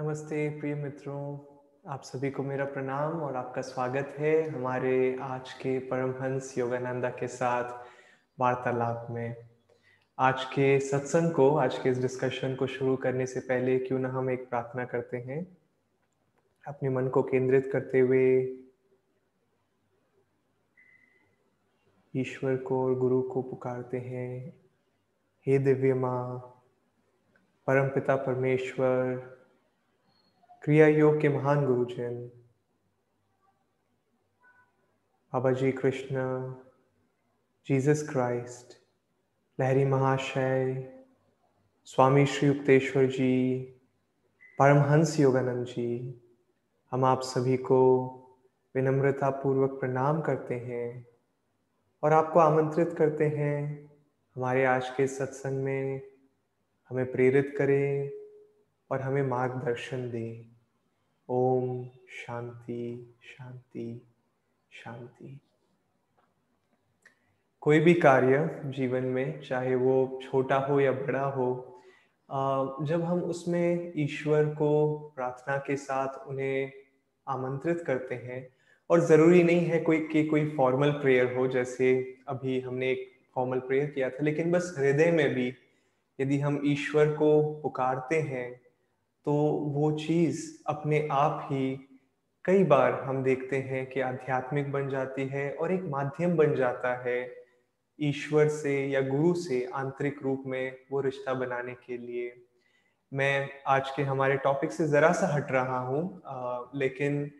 नमस्ते प्रिय मित्रों, आप सभी को मेरा प्रणाम और आपका स्वागत है हमारे आज के परमहंस योगानंदा के साथ वार्तालाप में। आज के सत्संग को, आज के इस डिस्कशन को शुरू करने से पहले क्यों ना हम एक प्रार्थना करते हैं? अपने मन को केंद्रित करते हुए ईश्वर को और गुरु को पुकारते हैं। हे दिव्य माँ परमपिता परमेश्वर क्रिया योग के महान गुरुजन बाबा जी कृष्ण, जीसस क्राइस्ट, लहरी महाशय, स्वामी श्री युक्तेश्वर जी, परमहंस योगानंद जी, हम आप सभी को विनम्रता पूर्वक प्रणाम करते हैं और आपको आमंत्रित करते हैं हमारे आज के सत्संग में। हमें प्रेरित करें और हमें मार्गदर्शन दे। ओम शांति शांति शांति। कोई भी कार्य जीवन में, चाहे वो छोटा हो या बड़ा हो जब हम उसमें ईश्वर को प्रार्थना के साथ उन्हें आमंत्रित करते हैं, और ज़रूरी नहीं है कोई, कि कोई फॉर्मल प्रेयर हो, जैसे अभी हमने एक फॉर्मल प्रेयर किया था, लेकिन बस हृदय में भी यदि हम ईश्वर को पुकारते हैं तो वो चीज़ अपने आप ही कई बार हम देखते हैं कि आध्यात्मिक बन जाती है और एक माध्यम बन जाता है ईश्वर से या गुरु से आंतरिक रूप में वो रिश्ता बनाने के लिए। मैं आज के हमारे टॉपिक से ज़रा सा हट रहा हूँ लेकिन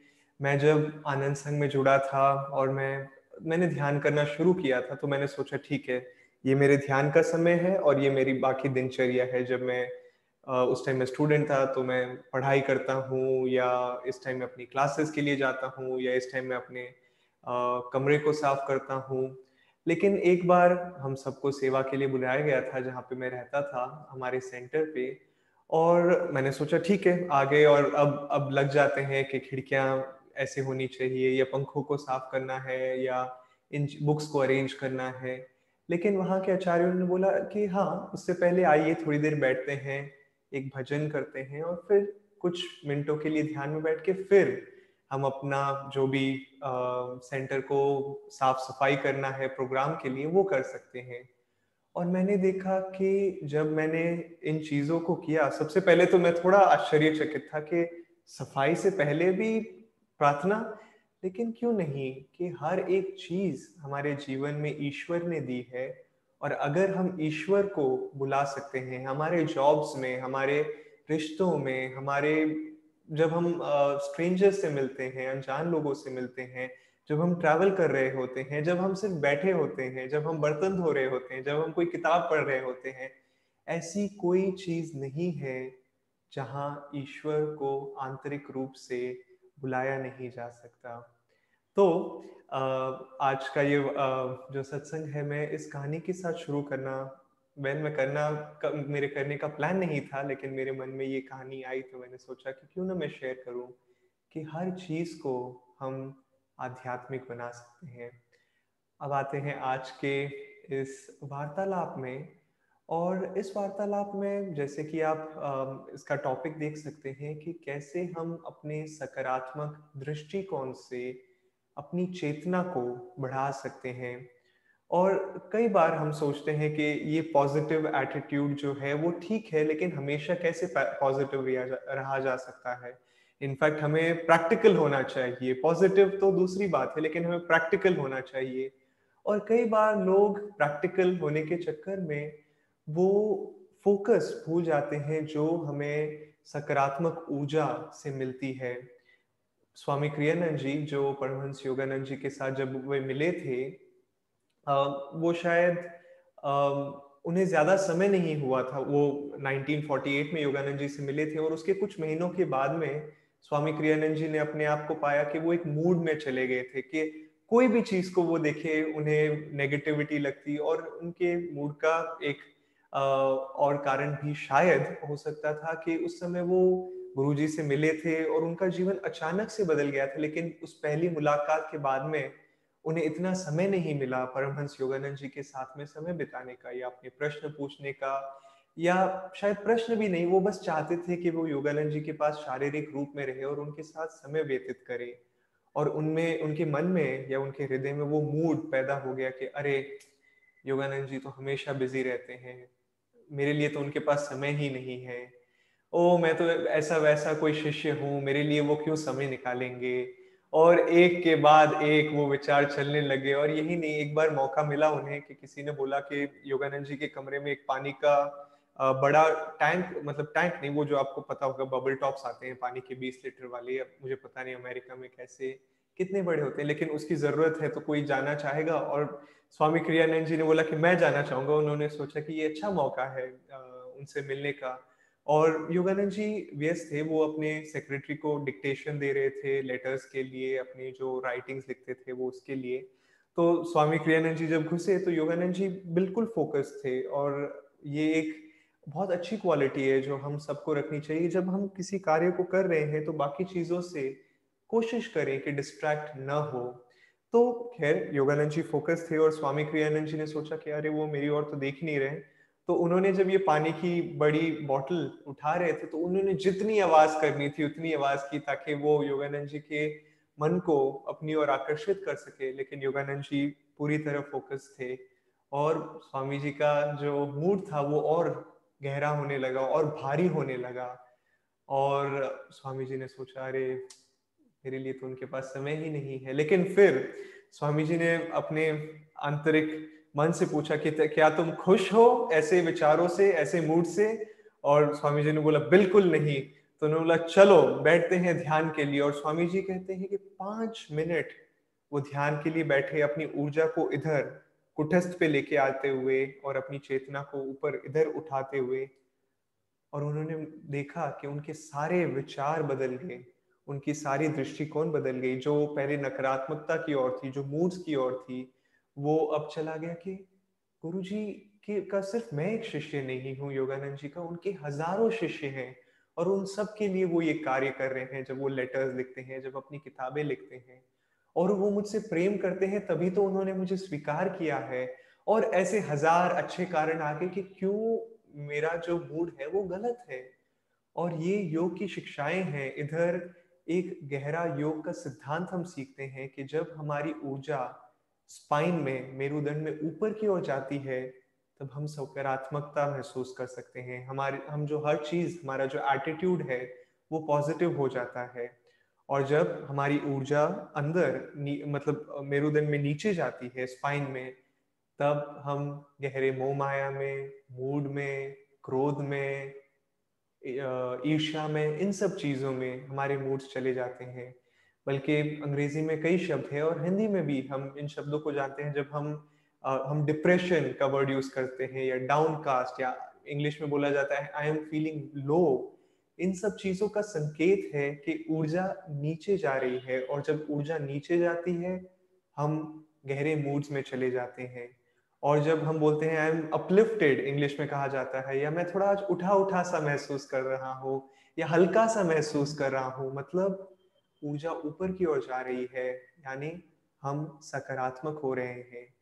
मैं जब आनंद संघ में जुड़ा था और मैं, मैंने ध्यान करना शुरू किया था तो मैंने सोचा, ठीक है, ये मेरे ध्यान का समय है और ये मेरी बाकी दिनचर्या है जब मैं उस टाइम में स्टूडेंट था तो मैं पढ़ाई करता हूँ या इस टाइम में अपनी क्लासेस के लिए जाता हूँ या इस टाइम में अपने कमरे को साफ़ करता हूँ। लेकिन एक बार हम सबको सेवा के लिए बुलाया गया था, जहाँ पे मैं रहता था, हमारे सेंटर पे, और मैंने सोचा, ठीक है, आगे और अब अब लग जाते हैं कि खिड़कियाँ ऐसे होनी चाहिए या पंखों को साफ़ करना है या इन बुक्स को अरेंज करना है। लेकिन वहाँ के आचार्यों ने बोला कि हाँ उससे पहले आइए, थोड़ी देर बैठते हैं। एक भजन करते हैं और फिर कुछ मिनटों के लिए ध्यान में बैठ के फिर हम अपना जो भी आ, सेंटर को साफ़ सफ़ाई करना है प्रोग्राम के लिए वो कर सकते हैं। और मैंने देखा कि जब मैंने इन चीज़ों को किया सबसे पहले तो मैं थोड़ा आश्चर्यचकित था कि सफ़ाई से पहले भी प्रार्थना लेकिन क्यों नहीं कि हर एक चीज़ हमारे जीवन में ईश्वर ने दी है और अगर हम ईश्वर को बुला सकते हैं, हमारे जॉब्स में, हमारे रिश्तों में, हमारे, जब हम स्ट्रेंजर्स से मिलते हैं, अनजान लोगों से मिलते हैं, जब हम ट्रैवल कर रहे होते हैं, जब हम सिर्फ़ बैठे होते हैं, जब हम बर्तन धो रहे होते हैं, जब हम कोई किताब पढ़ रहे होते हैं, ऐसी कोई चीज़ नहीं है जहाँ ईश्वर को आंतरिक रूप से बुलाया नहीं जा सकता। तो आज का ये जो सत्संग है, मैं इस कहानी के साथ शुरू करना वैन मैं करना मेरे करने का प्लान नहीं था, लेकिन मेरे मन में ये कहानी आई तो मैंने सोचा कि क्यों ना मैं शेयर करूँ कि हर चीज़ को हम आध्यात्मिक बना सकते हैं। अब आते हैं आज के इस वार्तालाप में और इस वार्तालाप में जैसे कि आप इसका टॉपिक देख सकते हैं कि कैसे हम अपने सकारात्मक दृष्टिकोण से अपनी चेतना को बढ़ा सकते हैं। और कई बार हम सोचते हैं कि ये पॉजिटिव एटीट्यूड जो है, वो ठीक है, लेकिन हमेशा कैसे पॉजिटिव रहा जा सकता है? इनफैक्ट हमें प्रैक्टिकल होना चाहिए। पॉजिटिव तो दूसरी बात है, लेकिन हमें प्रैक्टिकल होना चाहिए। और कई बार लोग प्रैक्टिकल होने के चक्कर में वो फोकस भूल जाते हैं, जो हमें सकारात्मक ऊर्जा से मिलती है। स्वामी क्रियानंद जी, जो परमहंस योगानंद जी के साथ जब वे मिले थे वो शायद उन्हें ज़्यादा समय नहीं हुआ था। वो 1948 में योगानंद जी से मिले थे और उसके कुछ महीनों के बाद में स्वामी क्रियानंद जी ने अपने आप को पाया कि वो एक मूड में चले गए थे कि कोई भी चीज़ को वो देखे, उन्हें नेगेटिविटी लगती और उनके मूड का एक और कारण भी शायद हो सकता था कि उस समय वो गुरुजी से मिले थे और उनका जीवन अचानक से बदल गया था, लेकिन उस पहली मुलाकात के बाद में उन्हें इतना समय नहीं मिला परमहंस योगानंद जी के साथ में समय बिताने का या अपने प्रश्न पूछने का, या शायद प्रश्न भी नहीं, वो बस चाहते थे कि वो योगानंद जी के पास शारीरिक रूप में रहे और उनके साथ समय व्यतीत करें। और उनमें, उनके मन में या उनके हृदय में वो मूड पैदा हो गया कि अरे, योगानंद जी तो हमेशा बिज़ी रहते हैं, मेरे लिए तो उनके पास समय ही नहीं है। ओ मैं तो ऐसा वैसा कोई शिष्य हूँ, मेरे लिए वो क्यों समय निकालेंगे? और एक के बाद एक वो विचार चलने लगे और यही नहीं, एक बार मौका मिला उन्हें कि किसी ने बोला कि योगानंद जी के कमरे में एक पानी का बड़ा टैंक मतलब टैंक नहीं, वो जो आपको पता होगा बबल टॉप्स आते हैं पानी के 20 लीटर वाले, अब मुझे पता नहीं अमेरिका में कैसे, कितने बड़े होते हैं, लेकिन उसकी ज़रूरत है तो कोई जाना चाहेगा। और स्वामी क्रियानंद जी ने बोला कि मैं जाना चाहूँगा, उन्होंने सोचा कि ये अच्छा मौका है उनसे मिलने का। और योगानंद जी व्यस्त थे, वो अपने सेक्रेटरी को डिक्टेशन दे रहे थे लेटर्स के लिए, अपनी जो राइटिंग्स लिखते थे वो उसके लिए। तो स्वामी क्रियानंद जी जब घुसे तो योगानंद जी बिल्कुल फोकस थे और ये एक बहुत अच्छी क्वालिटी है जो हम सबको रखनी चाहिए। जब हम किसी कार्य को कर रहे हैं तो बाकी चीज़ों से कोशिश करें कि डिस्ट्रैक्ट न हो। तो खैर योगानंद जी फोकस थे और स्वामी क्रियानंद जी ने सोचा कि अरे, वो मेरी और तो देख नहीं रहे। तो उन्होंने जब ये पानी की बड़ी बॉटल उठा रहे थे तो उन्होंने जितनी आवाज़ करनी थी, उतनी आवाज़ की ताकि वो योगानंद जी के मन को अपनी ओर आकर्षित कर सके। लेकिन योगानंद जी पूरी तरह फोकस थे और स्वामी जी का जो मूड था, वो और गहरा होने लगा और भारी होने लगा। और स्वामी जी ने सोचा, अरे, मेरे लिए तो उनके पास समय ही नहीं है। लेकिन फिर स्वामी जी ने अपने आंतरिक मन से पूछा कि क्या तुम खुश हो ऐसे विचारों से, ऐसे मूड से? और स्वामी जी ने बोला, बिल्कुल नहीं। तो उन्होंने बोला, चलो, बैठते हैं ध्यान के लिए। और स्वामी जी कहते हैं कि पाँच मिनट वो ध्यान के लिए बैठे, अपनी ऊर्जा को इधर कुटस्थ पे लेके आते हुए और अपनी चेतना को ऊपर इधर उठाते हुए। और उन्होंने देखा कि उनके सारे विचार बदल गए, उनकी सारी दृष्टिकोण बदल गई। जो पहले नकारात्मकता की ओर थी, जो मूड्स की ओर थी वो अब चला गया कि गुरु जी के का सिर्फ़ मैं एक शिष्य नहीं हूँ, योगानंद जी का, उनके हज़ारों शिष्य हैं और उन सब के लिए वो ये कार्य कर रहे हैं, जब वो लेटर्स लिखते हैं, जब अपनी किताबें लिखते हैं और वो मुझसे प्रेम करते हैं, तभी तो उन्होंने मुझे स्वीकार किया है और ऐसे हज़ार अच्छे कारण आगे कि क्यों मेरा जो मूड है वो गलत है और ये योग की शिक्षाएँ हैं। इधर एक गहरा योग का सिद्धांत हम सीखते हैं कि जब हमारी ऊर्जा स्पाइन में, मेरुदंड में ऊपर की ओर जाती है, तब हम सकारात्मकता महसूस कर सकते हैं। हमारे, हम जो हर चीज़, हमारा जो एटीट्यूड है, वो पॉजिटिव हो जाता है। और जब हमारी ऊर्जा अंदर मतलब मेरुदंड में नीचे जाती है स्पाइन में, तब हम गहरे मोह माया में मूड में, क्रोध में ईर्ष्या में, इन सब चीज़ों में हमारे मूड्स चले जाते हैं। बल्कि अंग्रेज़ी में कई शब्द हैं और हिंदी में भी हम इन शब्दों को जानते हैं जब हम आ, हम डिप्रेशन का वर्ड यूज़ करते हैं या डाउन कास्ट या इंग्लिश में बोला जाता है आई एम फीलिंग लो इन सब चीज़ों का संकेत है कि ऊर्जा नीचे जा रही है और जब ऊर्जा नीचे जाती है हम गहरे मूड्स में चले जाते हैं। और जब हम बोलते हैं आई एम अपलिफ्टेड इंग्लिश में कहा जाता है या मैं थोड़ा आज उठा उठा सा महसूस कर रहा हूँ या हल्का सा महसूस कर रहा हूँ मतलब ऊर्जा ऊपर की ओर जा रही है, यानी हम सकारात्मक हो रहे हैं।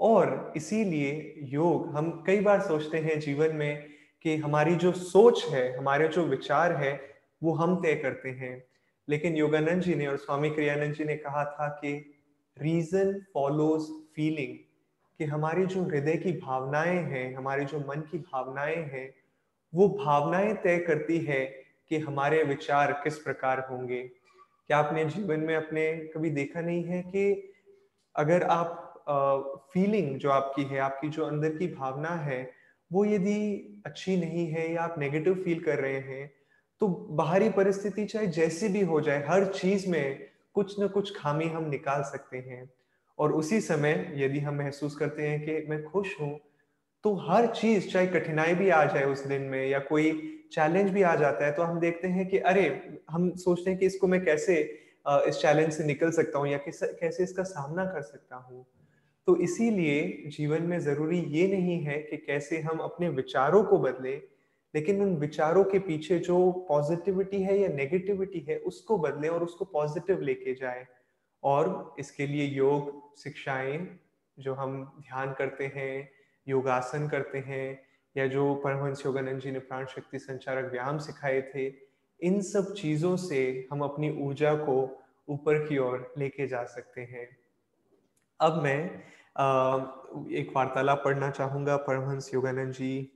और इसीलिए योग, हम कई बार सोचते हैं जीवन में कि हमारी जो सोच है, हमारे जो विचार है, वो हम तय करते हैं। लेकिन योगानंद जी ने और स्वामी क्रियानंद जी ने कहा था कि रीजन फॉलोज फीलिंग कि हमारी जो हृदय की भावनाएँ हैं, हमारी जो मन की भावनाएँ हैं, वो भावनाएँ तय करती है कि हमारे विचार किस प्रकार होंगे। क्या आपने जीवन में अपने कभी देखा नहीं है कि अगर आप फीलिंग जो आपकी है, आपकी जो अंदर की भावना है, वो यदि अच्छी नहीं है या आप नेगेटिव फील कर रहे हैं तो बाहरी परिस्थिति चाहे जैसी भी हो जाए, हर चीज़ में कुछ न कुछ खामी हम निकाल सकते हैं। और उसी समय यदि हम महसूस करते हैं कि मैं खुश हूँ तो हर चीज़, चाहे कठिनाई भी आ जाए उस दिन में या कोई चैलेंज भी आ जाता है तो हम देखते हैं कि, अरे, हम सोचते हैं कि इसको मैं कैसे इस चैलेंज से निकल सकता हूँ या कैसे इसका सामना कर सकता हूँ। तो इसीलिए जीवन में ज़रूरी ये नहीं है कि कैसे हम अपने विचारों को बदले, लेकिन उन विचारों के पीछे जो पॉजिटिविटी है या नेगेटिविटी है, उसको बदले और उसको पॉजिटिव लेके जाए। और इसके लिए योग, शिक्षाएँ जो हम ध्यान करते हैं योगासन करते हैं, या जो परमहंस योगानंद जी ने प्राण शक्ति संचारक व्यायाम सिखाए थे, इन सब चीज़ों से हम अपनी ऊर्जा को ऊपर की ओर लेके जा सकते हैं। अब मैं एक वार्तालाप पढ़ना चाहूँगा परमहंस योगानंद जी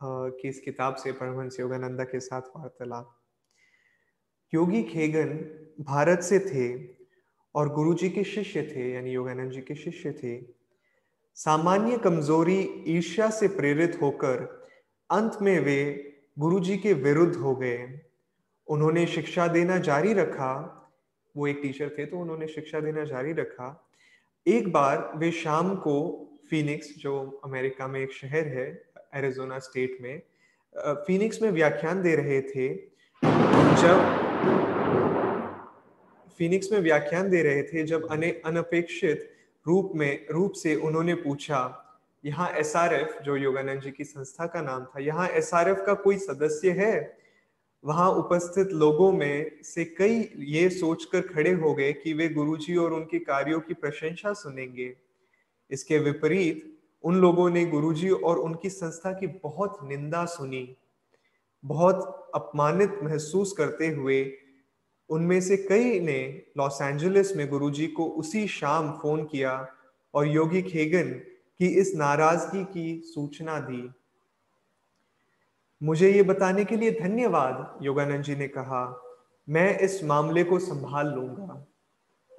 की इस किताब से, परमहंस योगानंदा के साथ वार्तालाप। योगी खेगन भारत से थे और गुरु जी के शिष्य थे, यानी योगानंद जी के शिष्य थे। सामान्य कमज़ोरी ईर्ष्या से प्रेरित होकर अंत में वे गुरु जी के विरुद्ध हो गए। उन्होंने शिक्षा देना जारी रखा। वो एक टीचर थे तो उन्होंने शिक्षा देना जारी रखा। एक बार वे शाम को फिनिक्स जो अमेरिका में एक शहर है एरिजोना स्टेट में फिनिक्स में व्याख्यान दे रहे थे। जब फिनिक्स में व्याख्यान दे रहे थे, जब अने, अनपेक्षित रूप में, रूप से उन्होंने पूछा, यहाँ एस जो योगानंद जी की संस्था का नाम था, यहाँ एस का कोई सदस्य है? वहाँ उपस्थित लोगों में से कई ये सोचकर खड़े हो गए कि वे गुरुजी और उनके कार्यों की प्रशंसा सुनेंगे। इसके विपरीत, उन लोगों ने गुरुजी और उनकी संस्था की बहुत निंदा सुनी। बहुत अपमानित महसूस करते हुए उनमें से कई ने लॉस एंजलिस में गुरुजी को उसी शाम फ़ोन किया और योगी खेगन की इस नाराज़गी की सूचना दी। मुझे ये बताने के लिए धन्यवाद, योगानंद जी ने कहा। मैं इस मामले को संभाल लूँगा।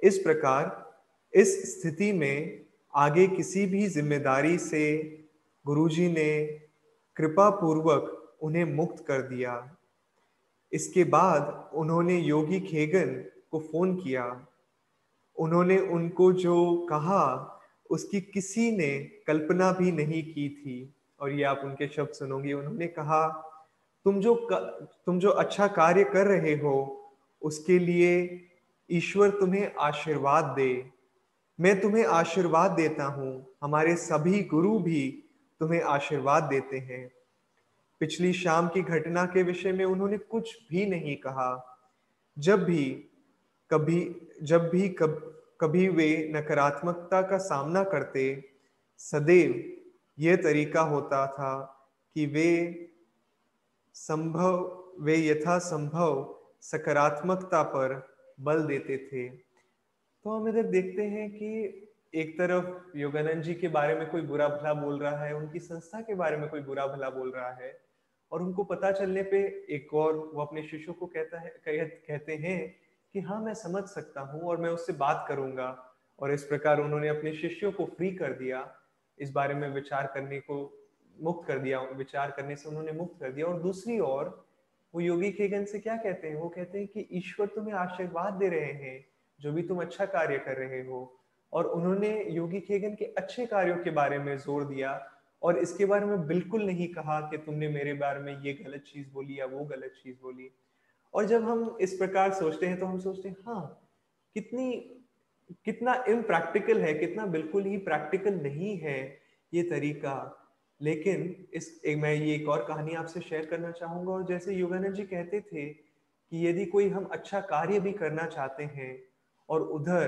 इस प्रकार, इस स्थिति में आगे किसी भी ज़िम्मेदारी से गुरुजी ने कृपा पूर्वक उन्हें मुक्त कर दिया। इसके बाद उन्होंने योगी खेगन को फ़ोन किया। उन्होंने उनको जो कहा, उसकी किसी ने कल्पना भी नहीं की थी। और ये आप उनके शब्द सुनोगे। उन्होंने कहा, तुम जो तुम जो अच्छा कार्य कर रहे हो, उसके लिए ईश्वर तुम्हें आशीर्वाद दे। मैं तुम्हें आशीर्वाद देता हूँ। हमारे सभी गुरु भी तुम्हें आशीर्वाद देते हैं। पिछली शाम की घटना के विषय में उन्होंने कुछ भी नहीं कहा। जब भी कभी जब भी कब, कभी वे नकारात्मकता का सामना करते सदैव यह तरीका होता था कि वे संभव वे यथा संभव सकारात्मकता पर बल देते थे। तो हम इधर देखते हैं कि एक तरफ़ योगानंद जी के बारे में कोई बुरा भला बोल रहा है उनकी संस्था के बारे में कोई बुरा भला बोल रहा है। और उनको पता चलने पे एक और वो अपने शिष्यों को कहता है कह, कहते हैं कि हाँ मैं समझ सकता हूँ और मैं उससे बात करूँगा। और इस प्रकार उन्होंने अपने शिष्यों को फ्री कर दिया। इस बारे में विचार करने को मुक्त कर दिया विचार करने से उन्होंने मुक्त कर दिया। और दूसरी ओर वो योगी खेगन से क्या कहते हैं? वो कहते हैं कि ईश्वर तुम्हें आशीर्वाद दे रहे हैं जो भी तुम अच्छा कार्य कर रहे हो। और उन्होंने योगी खेगन के अच्छे कार्यों के बारे में ज़ोर दिया। और इसके बारे में बिल्कुल नहीं कहा कि तुमने मेरे बारे में ये गलत चीज़ बोली या वो गलत चीज़ बोली। और जब हम इस प्रकार सोचते हैं तो हम सोचते हैं हाँ कितनी, कितना इम्प्रैक्टिकल है, कितना बिल्कुल ही प्रैक्टिकल नहीं है ये तरीका। लेकिन इस, एक, मैं ये एक और कहानी आपसे शेयर करना चाहूँगा। और जैसे योगानंद जी कहते थे कि यदि कोई हम अच्छा कार्य भी करना चाहते हैं और उधर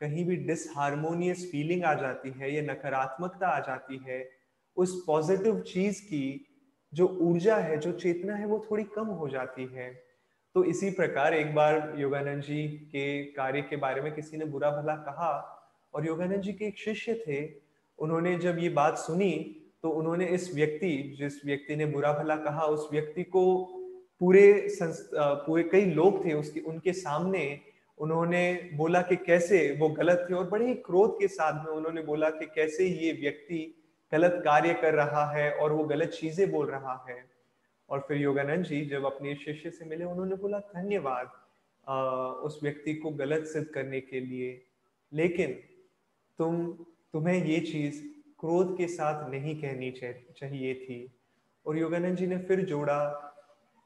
कहीं भी डिसहारमोनियस फीलिंग आ जाती है या नकारात्मकता आ जाती है उस पॉजिटिव चीज़ की जो ऊर्जा है, जो चेतना है, वो थोड़ी कम हो जाती है। तो इसी प्रकार एक बार योगानंद जी के कार्य के बारे में किसी ने बुरा भला कहा और योगानंद जी के एक शिष्य थे, उन्होंने जब ये बात सुनी तो उन्होंने इस व्यक्ति, जिस व्यक्ति ने बुरा भला कहा, उस व्यक्ति को पूरे पूरे कई लोग थे उसके, उनके सामने उन्होंने बोला कि कैसे, वो गलत थे और बड़े ही क्रोध के साथ में उन्होंने बोला कि कैसे ये व्यक्ति गलत कार्य कर रहा है और वो गलत चीज़ें बोल रहा है। और फिर योगानंद जी जब अपने शिष्य से मिले, उन्होंने बोला, धन्यवाद उस व्यक्ति को गलत सिद्ध करने के लिए। लेकिन तुम, तुम्हें ये चीज़ क्रोध के साथ नहीं कहनी चाहिए थी। और योगानंद जी ने फिर जोड़ा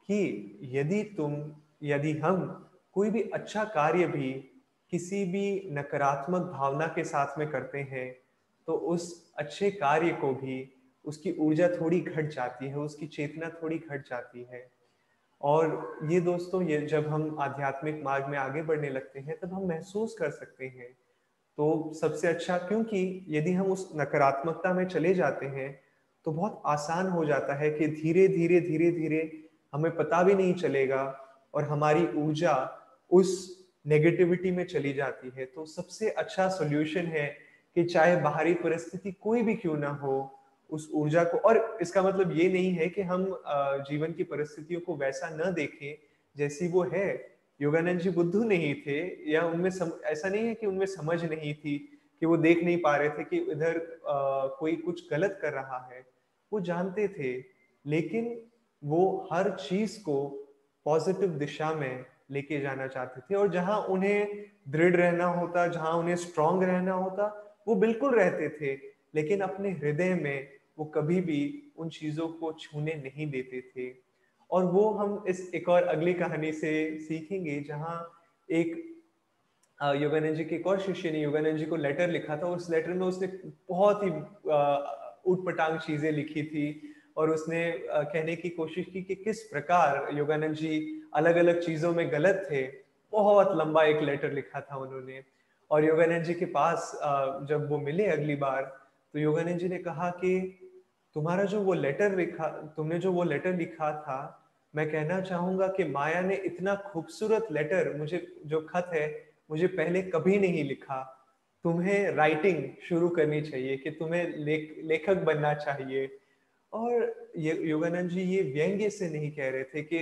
कि यदि तुम, यदि हम कोई भी अच्छा कार्य भी किसी भी नकारात्मक भावना के साथ में करते हैं तो उस अच्छे कार्य को भी उसकी ऊर्जा थोड़ी घट जाती है, उसकी चेतना थोड़ी घट जाती है। और ये दोस्तों, ये जब हम आध्यात्मिक मार्ग में आगे बढ़ने लगते हैं, तब हम महसूस कर सकते हैं। तो सबसे अच्छा क्योंकि यदि हम उस नकारात्मकता में चले जाते हैं तो बहुत आसान हो जाता है कि धीरे धीरे धीरे धीरे हमें पता भी नहीं चलेगा और हमारी ऊर्जा उस नेगेटिविटी में चली जाती है। तो सबसे अच्छा सोल्यूशन है कि चाहे बाहरी परिस्थिति कोई भी क्यों ना हो उस ऊर्जा को और इसका मतलब ये नहीं है कि हम जीवन की परिस्थितियों को वैसा न देखें जैसी वो है। योगानंद जी बुद्धू नहीं थे या उनमें सम, ऐसा नहीं है कि उनमें समझ नहीं थी कि वो देख नहीं पा रहे थे कि इधर कोई कुछ गलत कर रहा है। वो जानते थे लेकिन वो हर चीज़ को पॉजिटिव दिशा में लेके जाना चाहते थे। और जहाँ उन्हें दृढ़ रहना होता जहाँ उन्हें स्ट्रांग रहना होता वो बिल्कुल रहते थे, लेकिन अपने हृदय में वो कभी भी उन चीज़ों को छूने नहीं देते थे। और वो हम इस एक और अगली कहानी से सीखेंगे, जहाँ एक योगानंद जी के एक और शिष्य ने योगानंद जी को लेटर लिखा था उस लेटर में उसने बहुत ही उठपटांग चीज़ें लिखी थी, और उसने कहने की कोशिश की कि किस प्रकार योगानंद जी अलग अलग चीज़ों में गलत थे। बहुत लंबा एक लेटर लिखा था उन्होंने। और योगानंद जी के पास जब वो मिले अगली बार तो योगानंद जी ने कहा कि तुम्हारा जो वो लेटर लिखा तुमने जो वो लेटर लिखा था मैं कहना चाहूँगा कि माया ने इतना खूबसूरत लेटर मुझे जो खत है मुझे पहले कभी नहीं लिखा। तुम्हें राइटिंग शुरू करनी चाहिए कि तुम्हें लेख लेखक बनना चाहिए। और ये योगानंद जी ये व्यंग्य से नहीं कह रहे थे कि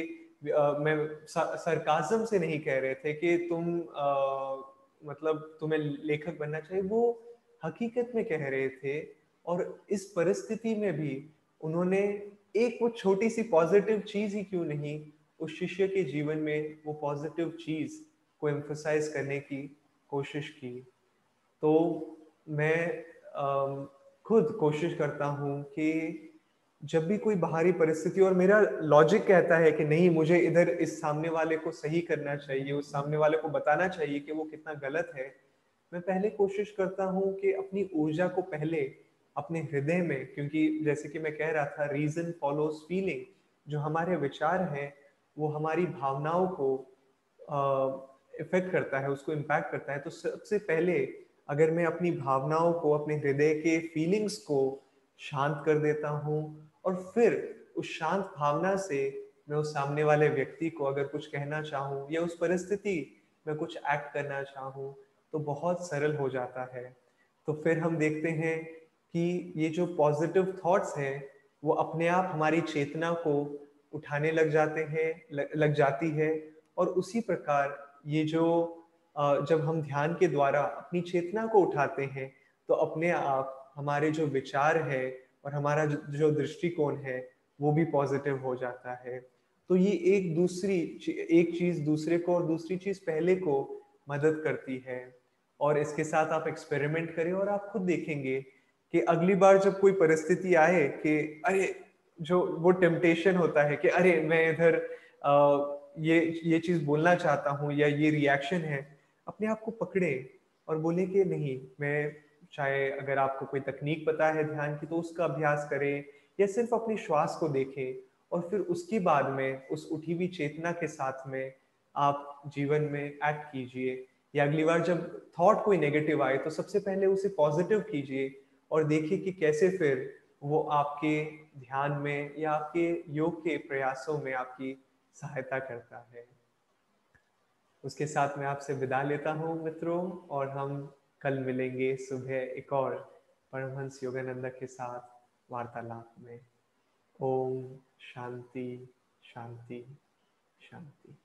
आ, मैं सरकाजम से नहीं कह रहे थे कि तुम आ, मतलब तुम्हें लेखक बनना चाहिए, वो हकीकत में कह रहे थे और इस परिस्थिति में भी उन्होंने एक वो छोटी सी पॉजिटिव चीज़ ही क्यों नहीं, उस शिष्य के जीवन में वो पॉजिटिव चीज़ को एम्फोसाइज करने की कोशिश की। तो मैं खुद कोशिश करता हूँ कि जब भी कोई बाहरी परिस्थिति, और मेरा लॉजिक कहता है कि नहीं, मुझे इधर इस सामने वाले को सही करना चाहिए, उस सामने वाले को बताना चाहिए कि वो कितना गलत है, मैं पहले कोशिश करता हूँ कि अपनी ऊर्जा को पहले अपने हृदय में, क्योंकि जैसे कि मैं कह रहा था रीजन फॉलोज फीलिंग जो हमारे विचार हैं, वो हमारी भावनाओं को इफ़ेक्ट करता है, उसको इम्पैक्ट करता है। तो सबसे पहले अगर मैं अपनी भावनाओं को, अपने हृदय के फीलिंग्स को शांत कर देता हूँ और फिर उस शांत भावना से मैं उस सामने वाले व्यक्ति को अगर कुछ कहना चाहूँ या उस परिस्थिति में कुछ एक्ट करना चाहूँ तो बहुत सरल हो जाता है। तो फिर हम देखते हैं कि ये जो पॉजिटिव थॉट्स हैं, वो अपने आप हमारी चेतना को उठाने लग जाते हैं लग जाती है और उसी प्रकार ये जो जब हम ध्यान के द्वारा अपनी चेतना को उठाते हैं तो अपने आप हमारे जो विचार है और हमारा जो दृष्टिकोण है, वो भी पॉजिटिव हो जाता है। तो ये एक दूसरी एक चीज़ दूसरे को और दूसरी चीज़ पहले को मदद करती है। और इसके साथ आप एक्सपेरिमेंट करें और आप खुद देखेंगे कि अगली बार जब कोई परिस्थिति आए कि अरे, जो, वो टेम्पटेशन होता है कि अरे, मैं इधर ये ये चीज़ बोलना चाहता हूँ या ये रिएक्शन है, अपने आप को पकड़े और बोले कि नहीं, मैं चाहे अगर आपको कोई तकनीक पता है ध्यान की तो उसका अभ्यास करें या सिर्फ़ अपनी श्वास को देखें और फिर उसके बाद में, उस उठी हुई चेतना के साथ में आप जीवन में एक्ट कीजिए। या अगली बार जब थॉट कोई नेगेटिव आए तो सबसे पहले उसे पॉजिटिव कीजिए और देखिए कि कैसे फिर वो आपके ध्यान में या आपके योग के प्रयासों में आपकी सहायता करता है। उसके साथ मैं आपसे विदा लेता हूँ मित्रों और हम कल मिलेंगे सुबह एक और परमहंस योगानंद के साथ वार्तालाप में। ओम शांति शांति शांति।